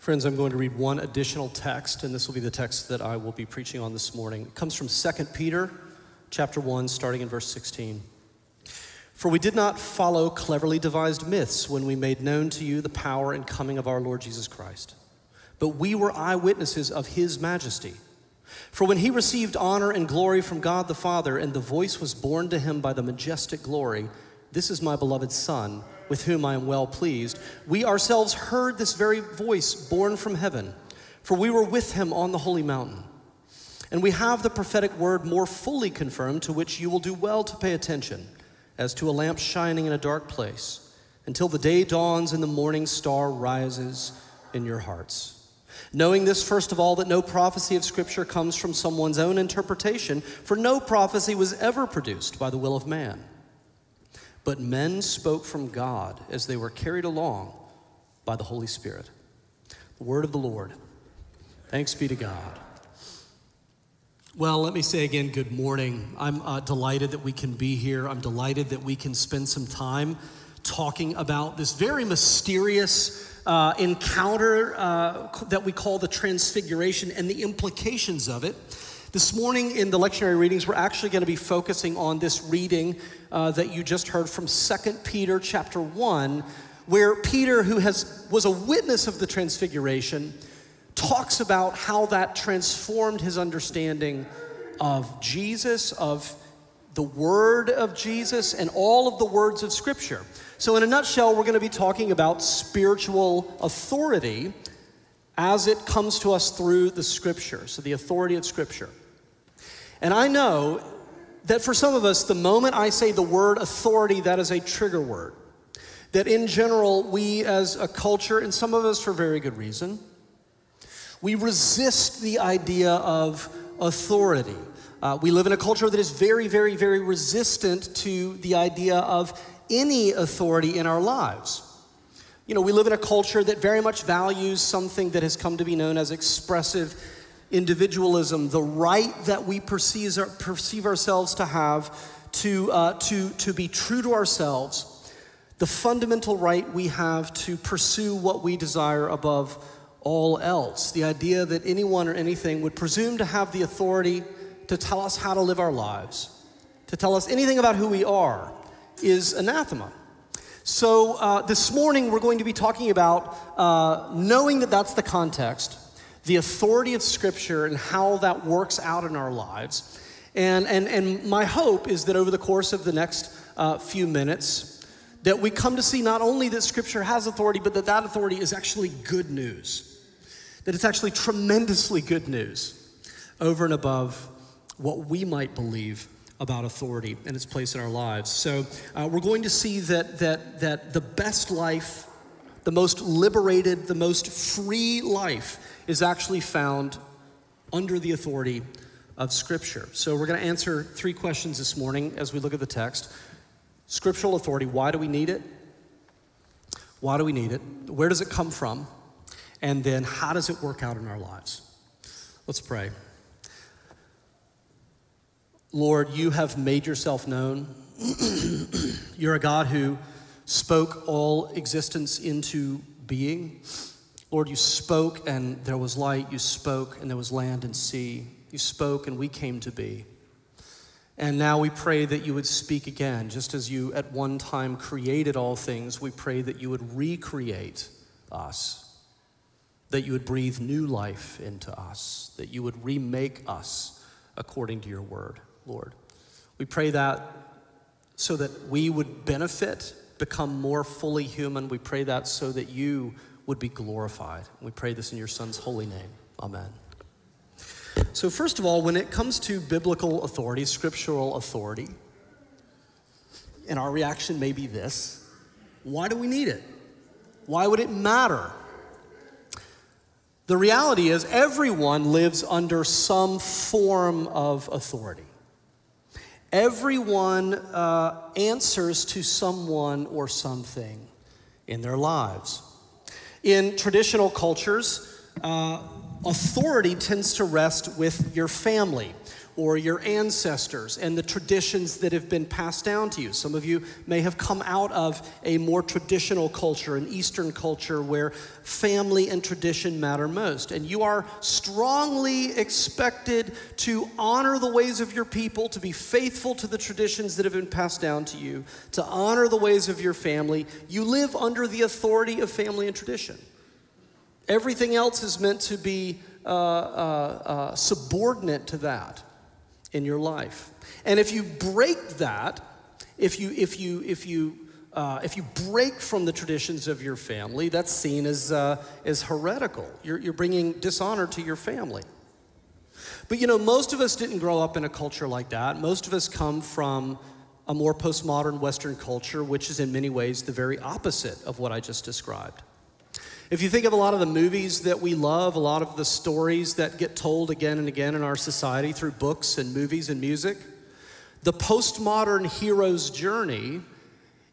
Friends, I'm going to read one additional text, and this will be the text that I will be preaching on this morning. It comes from 2 Peter chapter 1, starting in verse 16. For we did not follow cleverly devised myths when we made known to you the power and coming of our Lord Jesus Christ, but we were eyewitnesses of his majesty. For when he received honor and glory from God the Father, and the voice was borne to him by the majestic glory, This is my beloved Son, with whom I am well pleased, we ourselves heard this very voice born from heaven, for we were with him on the holy mountain. And we have the prophetic word more fully confirmed, to which you will do well to pay attention, as to a lamp shining in a dark place, until the day dawns and the morning star rises in your hearts. Knowing this, first of all, that no prophecy of Scripture comes from someone's own interpretation, for no prophecy was ever produced by the will of man. But men spoke from God as they were carried along by the Holy Spirit. The word of the Lord. Thanks be to God. Well, let me say again, good morning. I'm uh, delighted that we can be here. I'm delighted that we can spend some time talking about this very mysterious uh, encounter uh, that we call the Transfiguration and the implications of it. This morning in the lectionary readings, we're actually going to be focusing on this reading uh, that you just heard from 2 Peter chapter 1, where Peter, who has, was a witness of the Transfiguration, talks about how that transformed his understanding of Jesus, of the word of Jesus, and all of the words of Scripture. So, in a nutshell, we're going to be talking about spiritual authority as it comes to us through the Scripture. So, the authority of Scripture. And I know that for some of us, the moment I say the word authority, that is a trigger word. That in general, we as a culture, and some of us for very good reason, we resist the idea of authority. Uh, we live in a culture that is very, very, very resistant to the idea of any authority in our lives. You know, we live in a culture that very much values something that has come to be known as expressive individualism, the right that we perceive, perceive ourselves to have to, uh, to, to be true to ourselves, the fundamental right we have to pursue what we desire above all else. The idea that anyone or anything would presume to have the authority to tell us how to live our lives, to tell us anything about who we are, is anathema. So, uh, this morning we're going to be talking about uh, knowing that that's the context, the authority of Scripture, and how that works out in our lives. And, and, and my hope is that over the course of the next uh, few minutes, that we come to see not only that Scripture has authority, but that that authority is actually good news. That it's actually tremendously good news over and above what we might believe about authority and its place in our lives. So uh, we're going to see that, that, that the best life, the most liberated, the most free life is actually found under the authority of Scripture. So we're going to answer three questions this morning as we look at the text. Scriptural authority, why do we need it? Why do we need it? Where does it come from? And then how does it work out in our lives? Let's pray. Lord, you have made yourself known. You're a God who spoke all existence into being. Lord, you spoke and there was light. You spoke and there was land and sea. You spoke and we came to be. And now we pray that you would speak again. Just as you at one time created all things, we pray that you would recreate us, that you would breathe new life into us, that you would remake us according to your word. Lord. We pray that so that we would benefit, become more fully human. We pray that so that you would be glorified. We pray this in your Son's holy name. Amen. So, first of all, when it comes to biblical authority, scriptural authority, and our reaction may be this why do we need it? Why would it matter? The reality is, everyone lives under some form of authority. Everyone uh, answers to someone or something in their lives. In traditional cultures, uh, authority tends to rest with your family or your ancestors and the traditions that have been passed down to you. Some of you may have come out of a more traditional culture, an Eastern culture where family and tradition matter most. And you are strongly expected to honor the ways of your people, to be faithful to the traditions that have been passed down to you, to honor the ways of your family. You live under the authority of family and tradition. Everything else is meant to be uh, uh, uh, subordinate to that in your life. And if you break that, if you, if you, if you, uh, if you break from the traditions of your family, that's seen as, uh, as heretical. You're, you're bringing dishonor to your family. But you know, most of us didn't grow up in a culture like that. Most of us come from a more postmodern Western culture, which is in many ways the very opposite of what I just described. If you think of a lot of the movies that we love, a lot of the stories that get told again and again in our society through books and movies and music, the postmodern hero's journey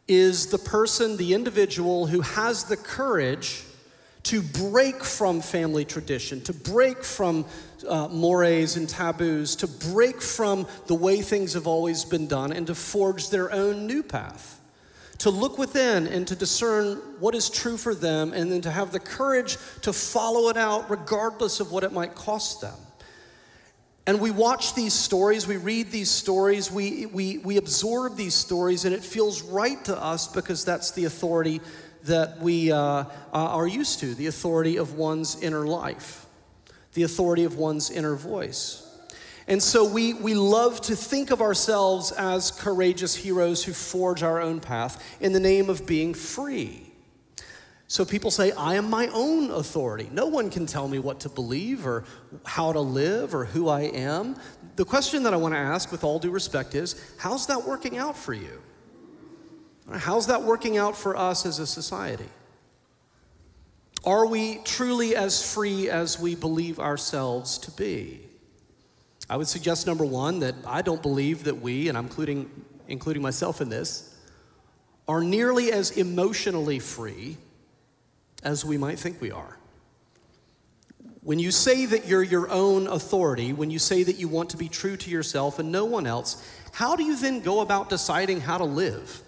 is the person, the individual who has the courage to break from family tradition, to break from uh, mores and taboos, to break from the way things have always been done, and to forge their own new path to look within and to discern what is true for them, and then to have the courage to follow it out regardless of what it might cost them. And we watch these stories, we read these stories, we, we, we absorb these stories, and it feels right to us because that's the authority that we uh, uh are used to the authority of one's inner life, the authority of one's inner voice. And so we, we love to think of ourselves as courageous heroes who forge our own path in the name of being free. So people say, I am my own authority. No one can tell me what to believe or how to live or who I am. The question that I want to ask, with all due respect, is how's that working out for you? How's that working out for us as a society? Are we truly as free as we believe ourselves to be? I would suggest number one that I don't believe that we, and I'm including, including myself in this, are nearly as emotionally free as we might think we are. When you say that you're your own authority, when you say that you want to be true to yourself and no one else, how do you then go about deciding how to live?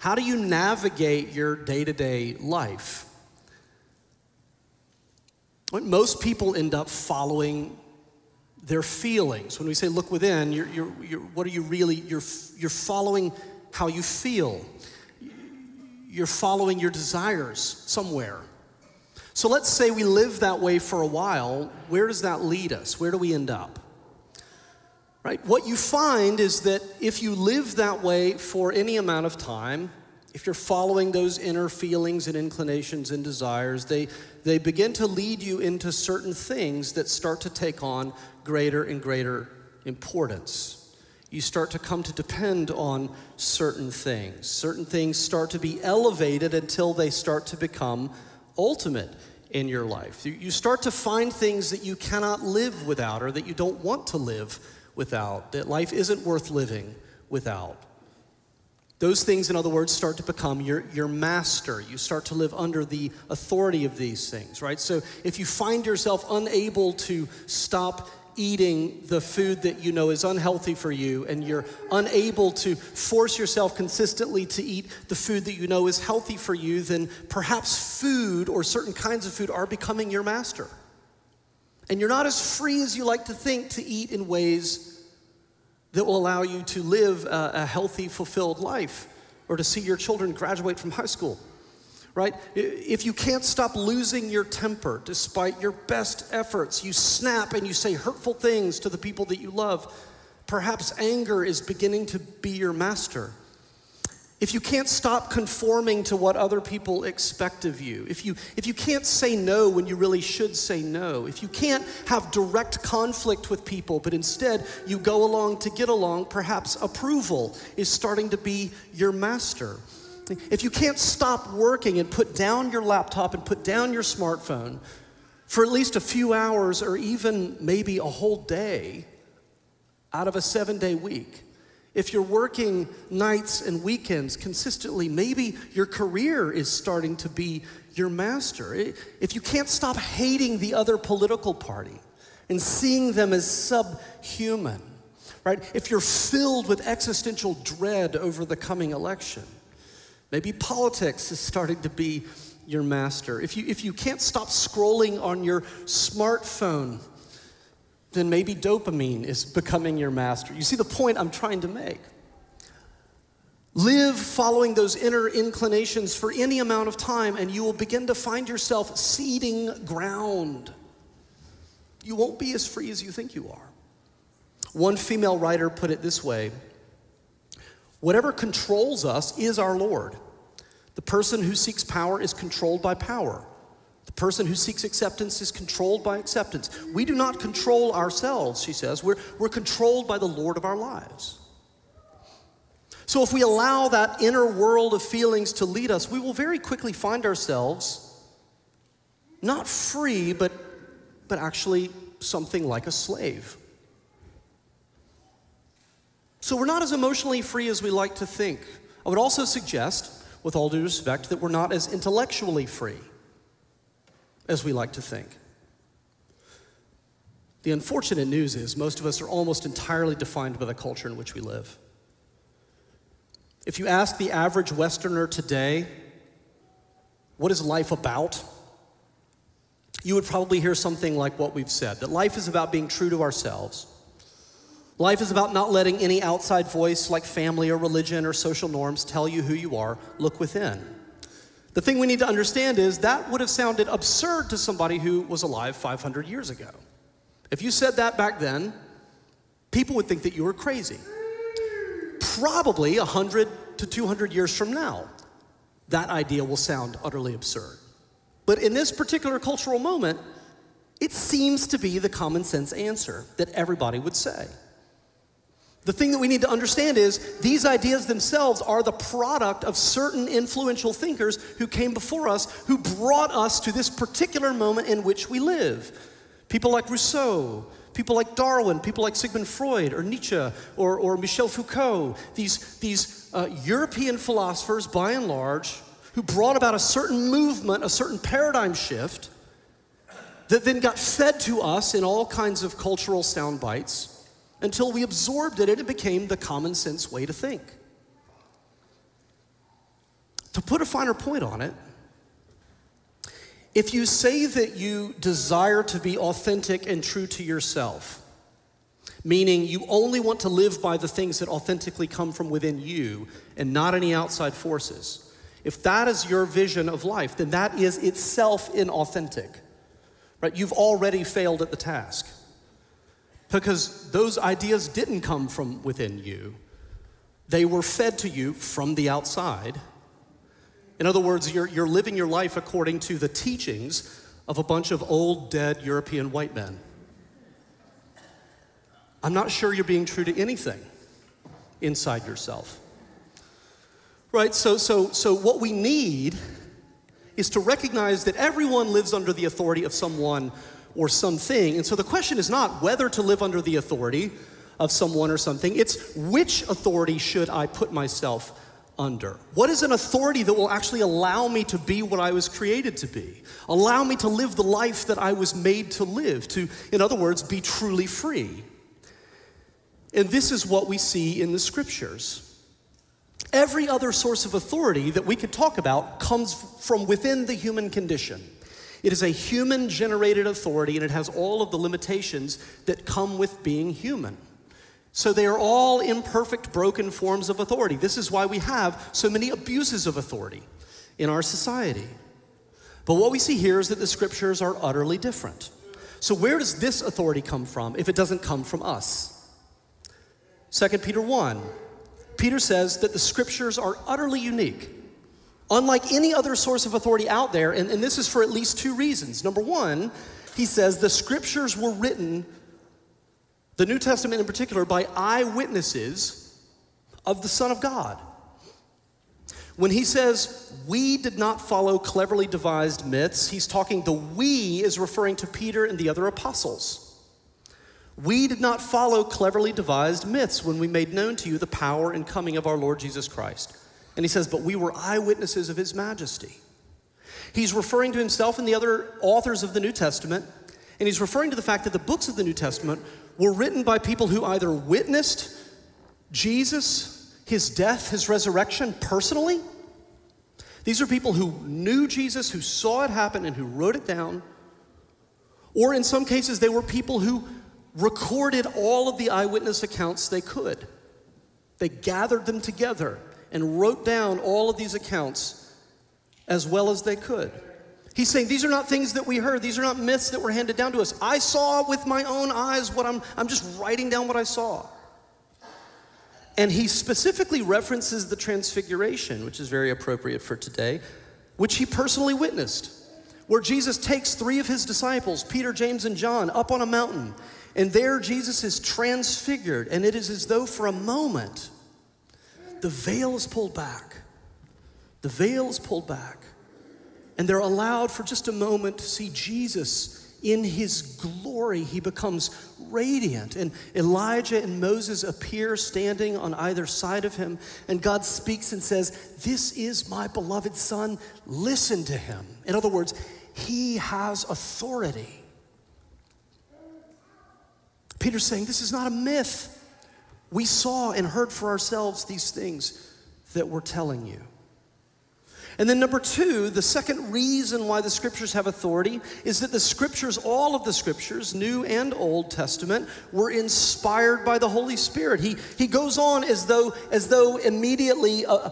How do you navigate your day to day life? Most people end up following their feelings. When we say look within, you're, you're, you're, what are you really? You're, you're following how you feel, you're following your desires somewhere. So let's say we live that way for a while. Where does that lead us? Where do we end up? Right? What you find is that if you live that way for any amount of time, if you're following those inner feelings and inclinations and desires, they, they begin to lead you into certain things that start to take on greater and greater importance. You start to come to depend on certain things. Certain things start to be elevated until they start to become ultimate in your life. You start to find things that you cannot live without or that you don't want to live without, that life isn't worth living without. Those things, in other words, start to become your, your master. You start to live under the authority of these things, right? So if you find yourself unable to stop eating the food that you know is unhealthy for you and you're unable to force yourself consistently to eat the food that you know is healthy for you, then perhaps food or certain kinds of food are becoming your master. And you're not as free as you like to think to eat in ways that will allow you to live a, a healthy, fulfilled life or to see your children graduate from high school right? If you can't stop losing your temper despite your best efforts, you snap and you say hurtful things to the people that you love, perhaps anger is beginning to be your master. If you can't stop conforming to what other people expect of you, if you, if you can't say no when you really should say no, if you can't have direct conflict with people, but instead you go along to get along, perhaps approval is starting to be your master. If you can't stop working and put down your laptop and put down your smartphone for at least a few hours or even maybe a whole day out of a seven day week, if you're working nights and weekends consistently, maybe your career is starting to be your master. If you can't stop hating the other political party and seeing them as subhuman, right? If you're filled with existential dread over the coming election, maybe politics is starting to be your master. If you, if you can't stop scrolling on your smartphone, then maybe dopamine is becoming your master. You see the point I'm trying to make. Live following those inner inclinations for any amount of time, and you will begin to find yourself ceding ground. You won't be as free as you think you are. One female writer put it this way Whatever controls us is our Lord. The person who seeks power is controlled by power. Person who seeks acceptance is controlled by acceptance. We do not control ourselves, she says. We're, we're controlled by the Lord of our lives. So, if we allow that inner world of feelings to lead us, we will very quickly find ourselves not free, but, but actually something like a slave. So, we're not as emotionally free as we like to think. I would also suggest, with all due respect, that we're not as intellectually free as we like to think. The unfortunate news is most of us are almost entirely defined by the culture in which we live. If you ask the average Westerner today, what is life about? You would probably hear something like what we've said that life is about being true to ourselves. Life is about not letting any outside voice like family or religion or social norms tell you who you are. Look within. The thing we need to understand is that would have sounded absurd to somebody who was alive 500 years ago. If you said that back then, people would think that you were crazy probably 100 to 200 years from now, that idea will sound utterly absurd. But in this particular cultural moment, it seems to be the common sense answer that everybody would say. The thing that we need to understand is these ideas themselves are the product of certain influential thinkers who came before us, who brought us to this particular moment in which we live. People like Rousseau, people like Darwin, people like Sigmund Freud or Nietzsche or, or Michel Foucault, these, these uh, European philosophers, by and large, who brought about a certain movement, a certain paradigm shift that then got fed to us in all kinds of cultural sound bites until we absorbed it and it became the common sense way to think. To put a finer point on it, if you say that you desire to be authentic and true to yourself, meaning you only want to live by the things that authentically come from within you and not any outside forces, if that is your vision of life, then that is itself inauthentic. Right? You've already failed at the task. Because those ideas didn't come from within you. They were fed to you from the outside in other words, you're, you're living your life according to the teachings of a bunch of old, dead European white men. I'm not sure you're being true to anything inside yourself. Right? So, so, so what we need is to recognize that everyone lives under the authority of someone or something. And so the question is not whether to live under the authority of someone or something, it's which authority should I put myself under? What is an authority that will actually allow me to be what I was created to be? Allow me to live the life that I was made to live, to, in other words, be truly free. And this is what we see in the scriptures. Every other source of authority that we could talk about comes from within the human condition. It is a human generated authority and it has all of the limitations that come with being human. So they are all imperfect, broken forms of authority. This is why we have so many abuses of authority in our society. But what we see here is that the scriptures are utterly different. So, where does this authority come from if it doesn't come from us? 2 Peter 1, Peter says that the scriptures are utterly unique. Unlike any other source of authority out there, and, and this is for at least two reasons. Number one, he says the scriptures were written the New Testament in particular, by eyewitnesses of the Son of God. When he says, we did not follow cleverly devised myths, he's talking, the we is referring to Peter and the other apostles. We did not follow cleverly devised myths when we made known to you the power and coming of our Lord Jesus Christ. And he says, but we were eyewitnesses of his majesty. He's referring to himself and the other authors of the New Testament, and he's referring to the fact that the books of the New Testament were written by people who either witnessed Jesus, his death, his resurrection personally. These are people who knew Jesus, who saw it happen, and who wrote it down. Or in some cases, they were people who recorded all of the eyewitness accounts they could. They gathered them together and wrote down all of these accounts as well as they could. He's saying these are not things that we heard, these are not myths that were handed down to us. I saw with my own eyes what I'm, I'm just writing down what I saw. And he specifically references the transfiguration, which is very appropriate for today, which he personally witnessed, where Jesus takes three of his disciples, Peter, James, and John, up on a mountain. And there Jesus is transfigured, and it is as though for a moment the veil is pulled back. The veil is pulled back. And they're allowed for just a moment to see Jesus in his glory. He becomes radiant. And Elijah and Moses appear standing on either side of him. And God speaks and says, This is my beloved son. Listen to him. In other words, he has authority. Peter's saying, This is not a myth. We saw and heard for ourselves these things that we're telling you. And then, number two, the second reason why the scriptures have authority is that the scriptures, all of the scriptures, New and Old Testament, were inspired by the Holy Spirit. He, he goes on as though, as though immediately, uh, uh,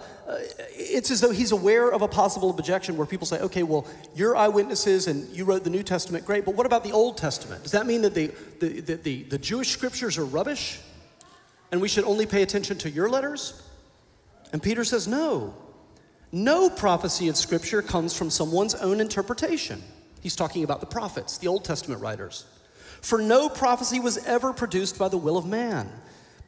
it's as though he's aware of a possible objection where people say, okay, well, you're eyewitnesses and you wrote the New Testament, great, but what about the Old Testament? Does that mean that the, the, the, the, the Jewish scriptures are rubbish and we should only pay attention to your letters? And Peter says, no. No prophecy in Scripture comes from someone's own interpretation. He's talking about the prophets, the Old Testament writers. For no prophecy was ever produced by the will of man,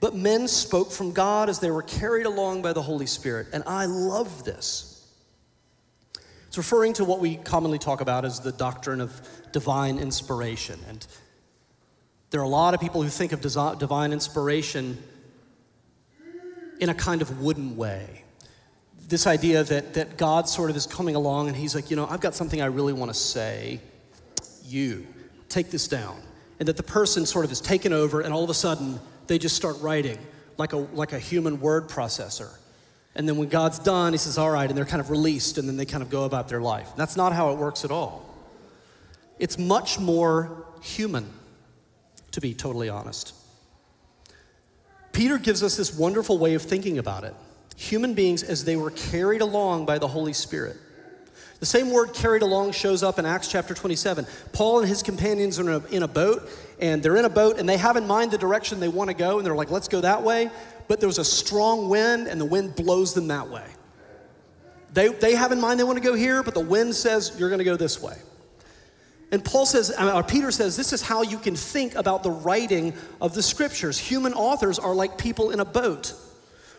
but men spoke from God as they were carried along by the Holy Spirit. And I love this. It's referring to what we commonly talk about as the doctrine of divine inspiration. And there are a lot of people who think of divine inspiration in a kind of wooden way this idea that, that God sort of is coming along and he's like, you know, I've got something I really want to say. You, take this down. And that the person sort of is taken over and all of a sudden they just start writing like a, like a human word processor. And then when God's done, he says, all right, and they're kind of released and then they kind of go about their life. That's not how it works at all. It's much more human, to be totally honest. Peter gives us this wonderful way of thinking about it human beings as they were carried along by the Holy Spirit. The same word carried along shows up in Acts chapter 27. Paul and his companions are in a, in a, boat, and they're in a boat, and they have in mind the direction they want to go, and they're like, let's go that way. But there's a strong wind, and the wind blows them that way. They, they have in mind they want to go here, but the wind says, you're going to go this way. And Paul says, or Peter says, this is how you can think about the writing of the scriptures. Human authors are like people in a boat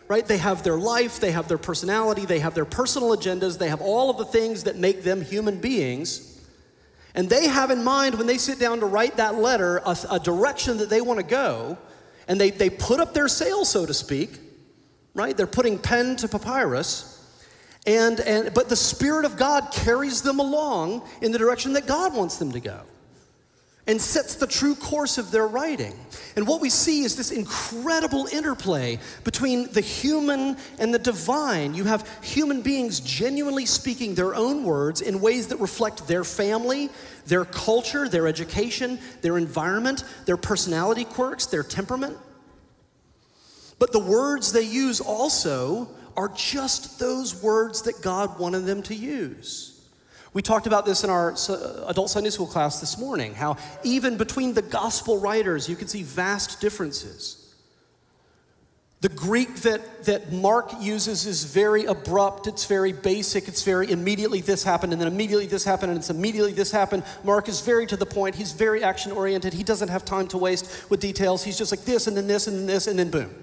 right? They have their life, they have their personality, they have their personal agendas, they have all of the things that make them human beings. And they have in mind when they sit down to write that letter a, a direction that they want to go, and they, they put up their sail, so to speak, right? They're putting pen to papyrus. And, and, but the Spirit of God carries them along in the direction that God wants them to go and sets the true course of their writing. And what we see is this incredible interplay between the human and the divine. You have human beings genuinely speaking their own words in ways that reflect their family, their culture, their education, their environment, their personality quirks, their temperament. But the words they use also are just those words that God wanted them to use. We talked about this in our uh, adult Sunday school class this morning, how even between the gospel writers, you can see vast differences. The Greek that, that Mark uses is very abrupt, it's very basic, it's very immediately this happened, and then immediately this happened, and it's immediately this happened. Mark is very to the point, he's very action oriented, he doesn't have time to waste with details. He's just like this, and then this, and then this, and then boom.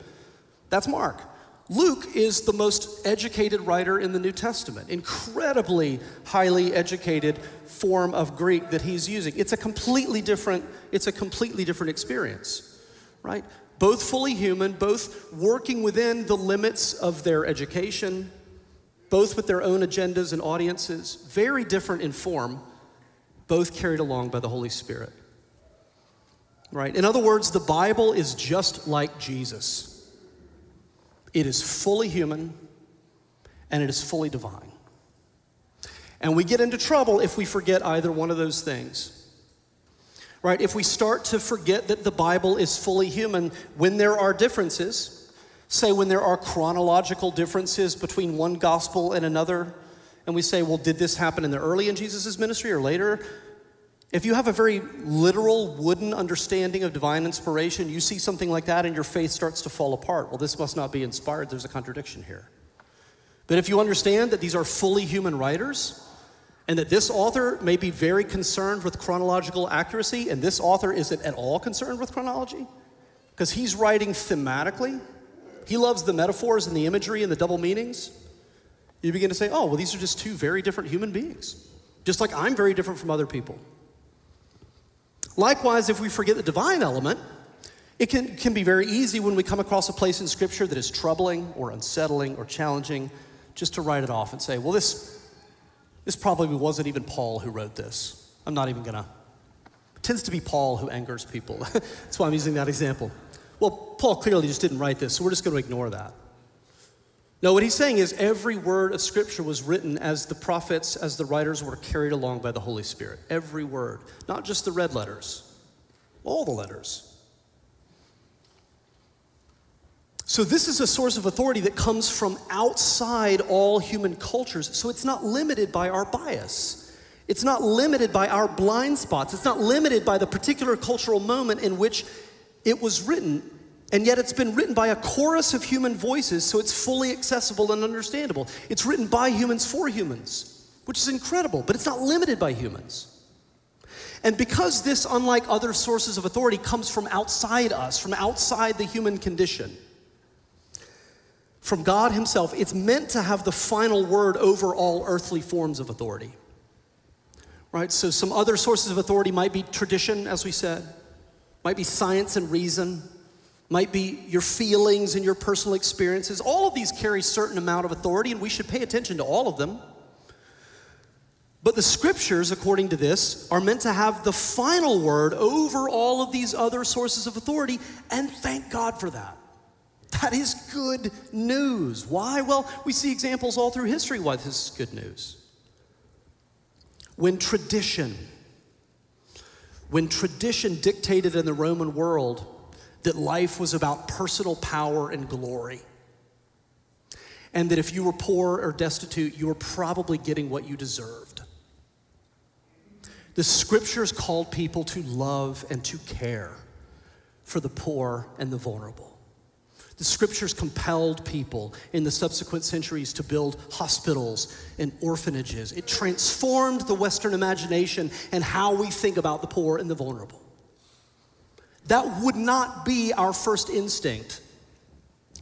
That's Mark. Luke is the most educated writer in the New Testament, incredibly highly educated form of Greek that he's using. It's a completely different, it's a completely different experience, right? Both fully human, both working within the limits of their education, both with their own agendas and audiences, very different in form, both carried along by the Holy Spirit. Right? In other words, the Bible is just like Jesus. It is fully human and it is fully divine. And we get into trouble if we forget either one of those things. Right? If we start to forget that the Bible is fully human when there are differences, say when there are chronological differences between one gospel and another, and we say, well, did this happen in the early in Jesus' ministry or later? If you have a very literal, wooden understanding of divine inspiration, you see something like that and your faith starts to fall apart. Well, this must not be inspired. There's a contradiction here. But if you understand that these are fully human writers, and that this author may be very concerned with chronological accuracy, and this author isn't at all concerned with chronology, because he's writing thematically, he loves the metaphors and the imagery and the double meanings, you begin to say, oh, well, these are just two very different human beings, just like I'm very different from other people. Likewise, if we forget the divine element, it can, can be very easy when we come across a place in Scripture that is troubling or unsettling or challenging just to write it off and say, well, this, this probably wasn't even Paul who wrote this. I'm not even gonna. It tends to be Paul who angers people. That's why I'm using that example. Well, Paul clearly just didn't write this, so we're just gonna ignore that. No, what he's saying is every word of Scripture was written as the prophets, as the writers were carried along by the Holy Spirit. Every word, not just the red letters, all the letters. So, this is a source of authority that comes from outside all human cultures. So, it's not limited by our bias. It's not limited by our blind spots. It's not limited by the particular cultural moment in which it was written. And yet it's been written by a chorus of human voices, so it's fully accessible and understandable. It's written by humans for humans, which is incredible, but it's not limited by humans. And because this, unlike other sources of authority, comes from outside us, from outside the human condition, from God Himself, it's meant to have the final word over all earthly forms of authority. Right? So, some other sources of authority might be tradition, as we said, might be science and reason, might be your feelings and your personal experiences. All of these carry certain amount of authority, and we should pay attention to all of them. But the scriptures, according to this, are meant to have the final word over all of these other sources of authority, and thank God for that. That is good news. Why? Well, we see examples all through history why this is good news. When tradition, when tradition dictated in the Roman world that life was about personal power and glory. And that if you were poor or destitute, you were probably getting what you deserved. The scriptures called people to love and to care for the poor and the vulnerable. The scriptures compelled people in the subsequent centuries to build hospitals and orphanages. It transformed the Western imagination and how we think about the poor and the vulnerable. That would not be our first instinct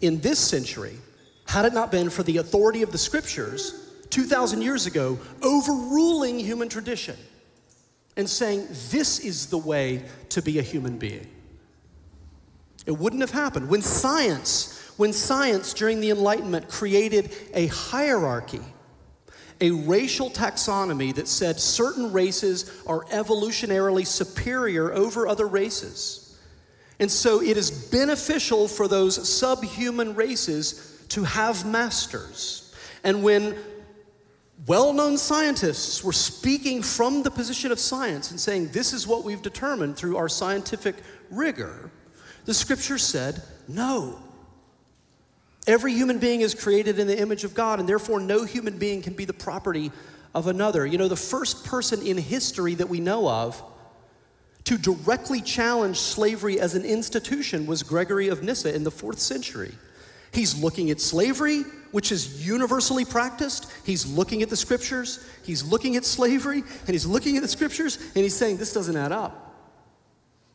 in this century had it not been for the authority of the scriptures 2,000 years ago overruling human tradition and saying, This is the way to be a human being. It wouldn't have happened. When science, when science during the Enlightenment created a hierarchy, a racial taxonomy that said certain races are evolutionarily superior over other races and so it is beneficial for those subhuman races to have masters. And when well known scientists were speaking from the position of science and saying, This is what we've determined through our scientific rigor, the scripture said, No. Every human being is created in the image of God, and therefore no human being can be the property of another. You know, the first person in history that we know of to directly challenge slavery as an institution was Gregory of Nyssa in the fourth century. He's looking at slavery, which is universally practiced. He's looking at the scriptures. He's looking at slavery, and he's looking at the scriptures, and he's saying, This doesn't add up.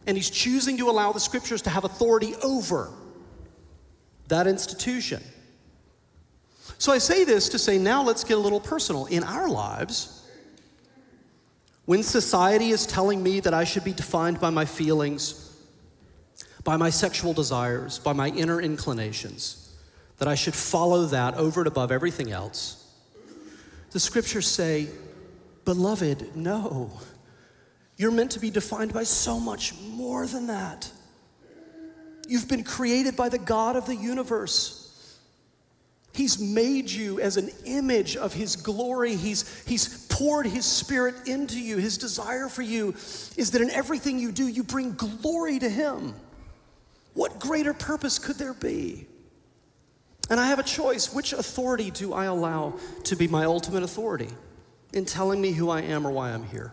And he's choosing to allow the scriptures to have authority over that institution. So I say this to say, now let's get a little personal. In our lives, when society is telling me that I should be defined by my feelings, by my sexual desires, by my inner inclinations, that I should follow that over and above everything else, the scriptures say, Beloved, no. You're meant to be defined by so much more than that. You've been created by the God of the universe. He's made you as an image of His glory. He's, he's poured His Spirit into you. His desire for you is that in everything you do, you bring glory to Him. What greater purpose could there be? And I have a choice. Which authority do I allow to be my ultimate authority in telling me who I am or why I'm here?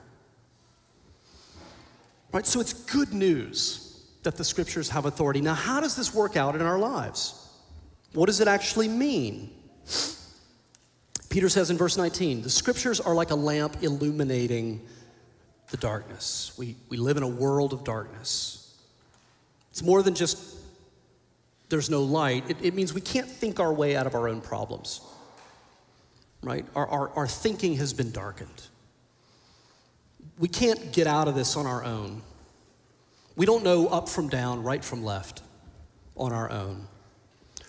Right? So it's good news that the scriptures have authority. Now, how does this work out in our lives? What does it actually mean? Peter says in verse 19, the scriptures are like a lamp illuminating the darkness. We, we live in a world of darkness. It's more than just there's no light, it, it means we can't think our way out of our own problems, right? Our, our, our thinking has been darkened. We can't get out of this on our own. We don't know up from down, right from left on our own.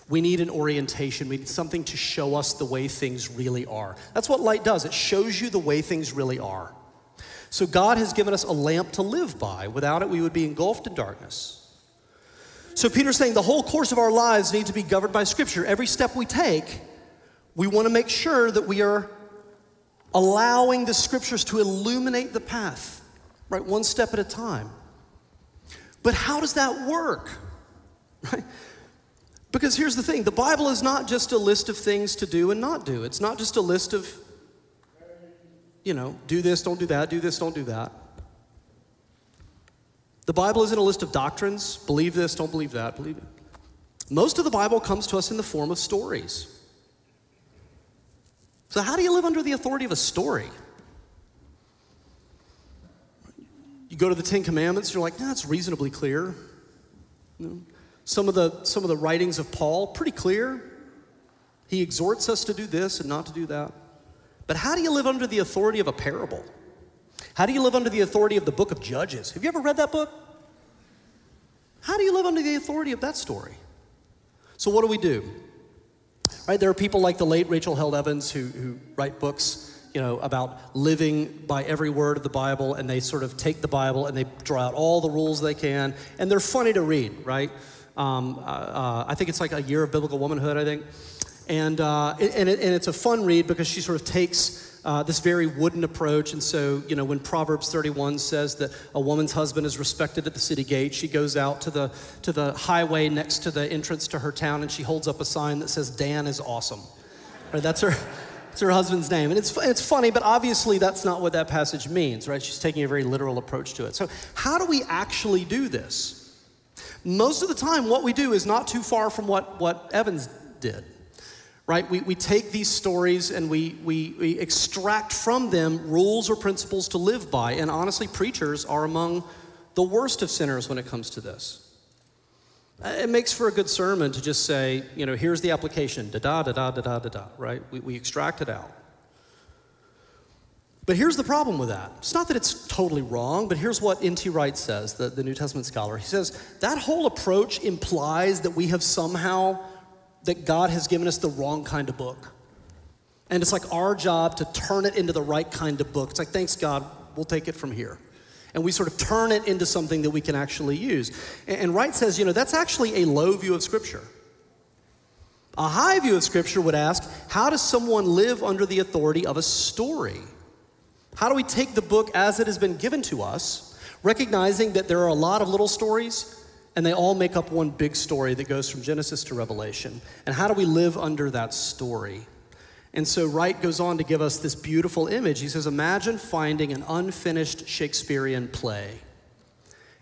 We need an orientation. We need something to show us the way things really are. That's what light does, it shows you the way things really are. So, God has given us a lamp to live by. Without it, we would be engulfed in darkness. So, Peter's saying the whole course of our lives need to be governed by Scripture. Every step we take, we want to make sure that we are allowing the Scriptures to illuminate the path, right? One step at a time. But how does that work? Right? Because here's the thing the Bible is not just a list of things to do and not do. It's not just a list of, you know, do this, don't do that, do this, don't do that. The Bible isn't a list of doctrines, believe this, don't believe that, believe it. Most of the Bible comes to us in the form of stories. So, how do you live under the authority of a story? You go to the Ten Commandments, you're like, that's reasonably clear. You know, some, of the, some of the writings of Paul, pretty clear. He exhorts us to do this and not to do that. But how do you live under the authority of a parable? How do you live under the authority of the book of Judges? Have you ever read that book? How do you live under the authority of that story? So, what do we do? Right, there are people like the late Rachel Held Evans who, who write books, you know, about living by every word of the Bible, and they sort of take the Bible and they draw out all the rules they can, and they're funny to read, right? Um, uh, uh, I think it's like a year of biblical womanhood, I think, and uh, and, it, and it's a fun read because she sort of takes uh, this very wooden approach. And so, you know, when Proverbs 31 says that a woman's husband is respected at the city gate, she goes out to the, to the highway next to the entrance to her town and she holds up a sign that says, Dan is awesome. Right, that's her. It's her husband's name. And it's, it's funny, but obviously that's not what that passage means, right? She's taking a very literal approach to it. So, how do we actually do this? most of the time, what we do is not too far from what, what Evans did, right? We, we take these stories and we, we, we extract from them rules or principles to live by. And honestly, preachers are among the worst of sinners when it comes to this. Uh, it makes for a good sermon to just say, you know, here's the application, da da da da da da da, right? We, we extract it out. But here's the problem with that. It's not that it's totally wrong, but here's what N.T. Wright says, the, the New Testament scholar. He says that whole approach implies that we have somehow that God has given us the wrong kind of book. And it's like our job to turn it into the right kind of book. It's like, thanks, God, we'll take it from here. And we sort of turn it into something that we can actually use. And Wright says, you know, that's actually a low view of Scripture. A high view of Scripture would ask, how does someone live under the authority of a story? How do we take the book as it has been given to us, recognizing that there are a lot of little stories and they all make up one big story that goes from Genesis to Revelation. And how do we live under that story? And so Wright goes on to give us this beautiful image. He says, Imagine finding an unfinished Shakespearean play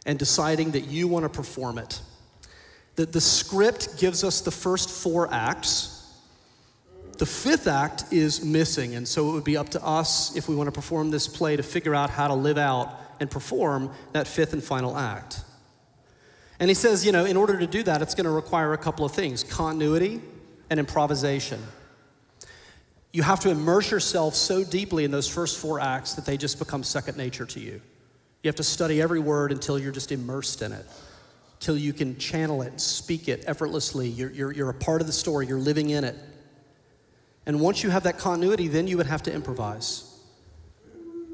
and deciding that you want to perform it. That the script gives us the first four acts. The fifth act is missing, and so it would be up to us, if we want to perform this play, to figure out how to live out and perform that fifth and final act. And he says, you know, in order to do that, it's going to require a couple of things continuity and improvisation. You have to immerse yourself so deeply in those first four acts that they just become second nature to you. You have to study every word until you're just immersed in it, till you can channel it, speak it effortlessly. You're, you're, you're a part of the story, you're living in it. And once you have that continuity, then you would have to improvise.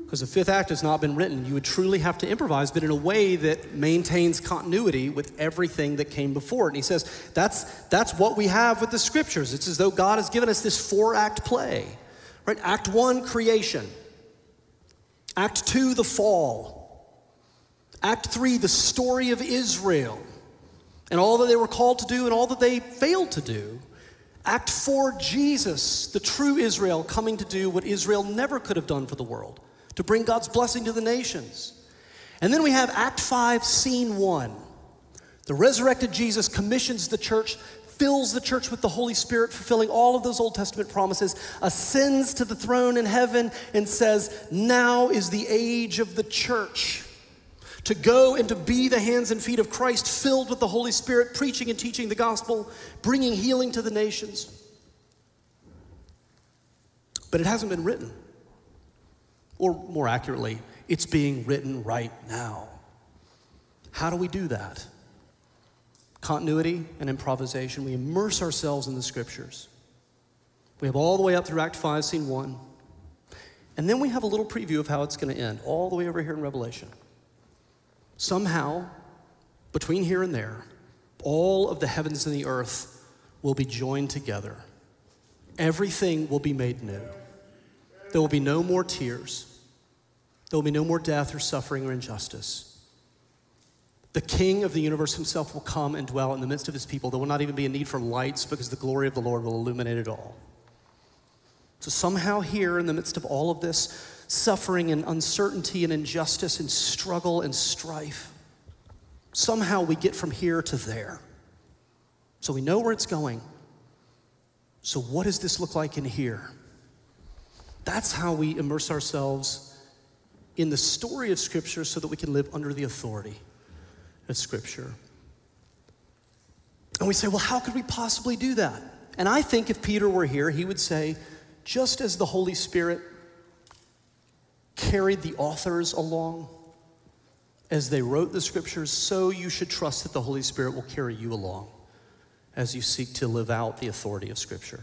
Because the fifth act has not been written. You would truly have to improvise, but in a way that maintains continuity with everything that came before it. And he says that's, that's what we have with the scriptures. It's as though God has given us this four act play. Right? Act one, creation. Act two, the fall. Act three, the story of Israel and all that they were called to do and all that they failed to do. Act four, Jesus, the true Israel, coming to do what Israel never could have done for the world to bring God's blessing to the nations. And then we have Act 5, Scene 1. The resurrected Jesus commissions the church, fills the church with the Holy Spirit, fulfilling all of those Old Testament promises, ascends to the throne in heaven, and says, Now is the age of the church. To go and to be the hands and feet of Christ, filled with the Holy Spirit, preaching and teaching the gospel, bringing healing to the nations. But it hasn't been written. Or more accurately, it's being written right now. How do we do that? Continuity and improvisation. We immerse ourselves in the scriptures. We have all the way up through Act 5, Scene 1. And then we have a little preview of how it's going to end, all the way over here in Revelation. Somehow, between here and there, all of the heavens and the earth will be joined together. Everything will be made new. There will be no more tears. There will be no more death or suffering or injustice. The King of the universe himself will come and dwell in the midst of his people. There will not even be a need for lights because the glory of the Lord will illuminate it all. So, somehow, here in the midst of all of this suffering and uncertainty and injustice and struggle and strife, somehow we get from here to there. So, we know where it's going. So, what does this look like in here? That's how we immerse ourselves in the story of Scripture so that we can live under the authority of Scripture. And we say, well, how could we possibly do that? And I think if Peter were here, he would say, just as the Holy Spirit carried the authors along as they wrote the scriptures, so you should trust that the Holy Spirit will carry you along as you seek to live out the authority of Scripture.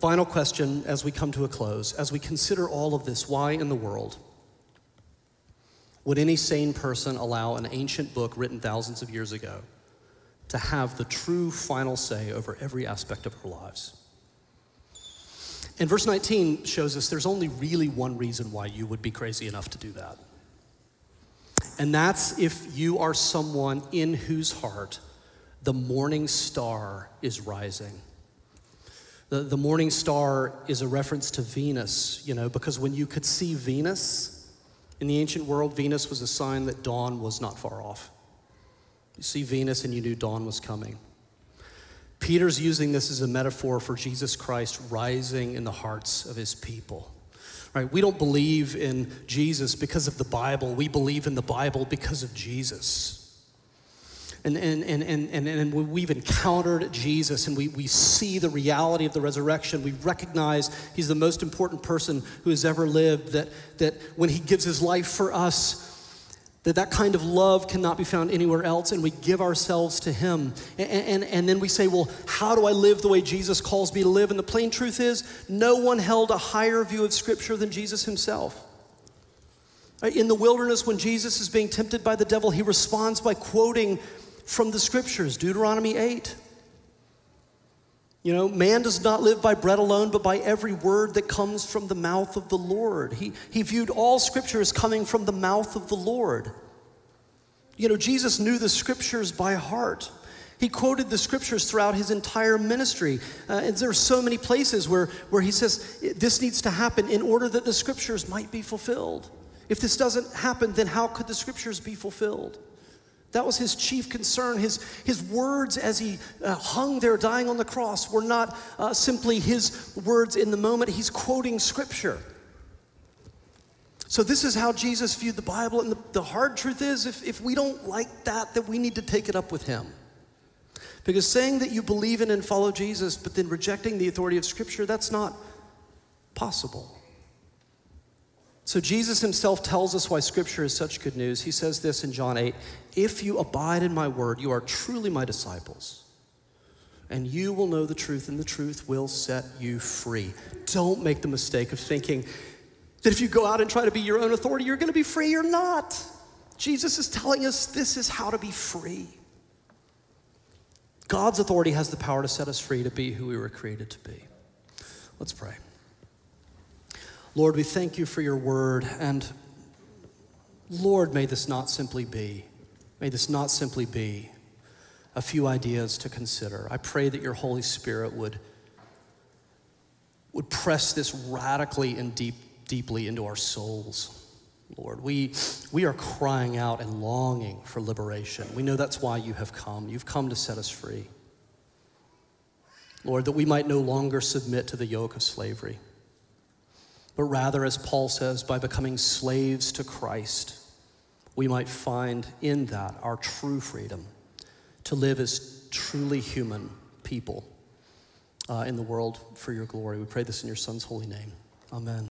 Final question as we come to a close. As we consider all of this, why in the world would any sane person allow an ancient book written thousands of years ago to have the true final say over every aspect of our lives? And verse 19 shows us there's only really one reason why you would be crazy enough to do that. And that's if you are someone in whose heart the morning star is rising. The, the morning star is a reference to Venus, you know, because when you could see Venus in the ancient world, Venus was a sign that dawn was not far off. You see Venus and you knew dawn was coming. Peter's using this as a metaphor for Jesus Christ rising in the hearts of his people. Right? We don't believe in Jesus because of the Bible. We believe in the Bible because of Jesus and, and, and, and, and, when we've encountered Jesus and we, we see the reality of the resurrection, we recognize he's the most important person who has ever lived, that, that when he gives his life for us, that that kind of love cannot be found anywhere else and we give ourselves to him. And, and, and, then we say well how do i live the way jesus calls me to live? And the plain truth is no one held a higher view of scripture than jesus himself. Uh, in the wilderness when jesus is being tempted by the devil he responds by quoting from the scriptures, Deuteronomy 8. You know, man does not live by bread alone, but by every word that comes from the mouth of the Lord. He, he viewed all scripture as coming from the mouth of the Lord. You know, Jesus knew the scriptures by heart. He quoted the scriptures throughout his entire ministry. Uh, and there are so many places where, where he says, This needs to happen in order that the scriptures might be fulfilled. If this doesn't happen, then how could the scriptures be fulfilled? That was his chief concern. His, his words as he uh, hung there dying on the cross were not uh, simply his words in the moment, he's quoting scripture. So, this is how Jesus viewed the Bible. And the, the hard truth is, if, if we don't like that, then we need to take it up with him. Because saying that you believe in and follow Jesus, but then rejecting the authority of Scripture, that's not possible. So Jesus himself tells us why scripture is such good news. He says this in John 8 If you abide in my word, you are truly my disciples. And you will know the truth, and the truth will set you free. Don't make the mistake of thinking, That if you go out and try to be your own authority, you're going to be free or not. Jesus is telling us this is how to be free. God's authority has the power to set us free to be who we were created to be. Let's pray. Lord, we thank you for your word. And Lord, may this not simply be, may this not simply be a few ideas to consider. I pray that your Holy Spirit would, would press this radically and deep, deeply into our souls. Lord, we, we are crying out and longing for liberation. We know that's why you have come. You've come to set us free. Lord, that we might no longer submit to the yoke of slavery, but rather, as Paul says, by becoming slaves to Christ, we might find in that our true freedom to live as truly human people uh, in the world for your glory. We pray this in your Son's holy name. Amen.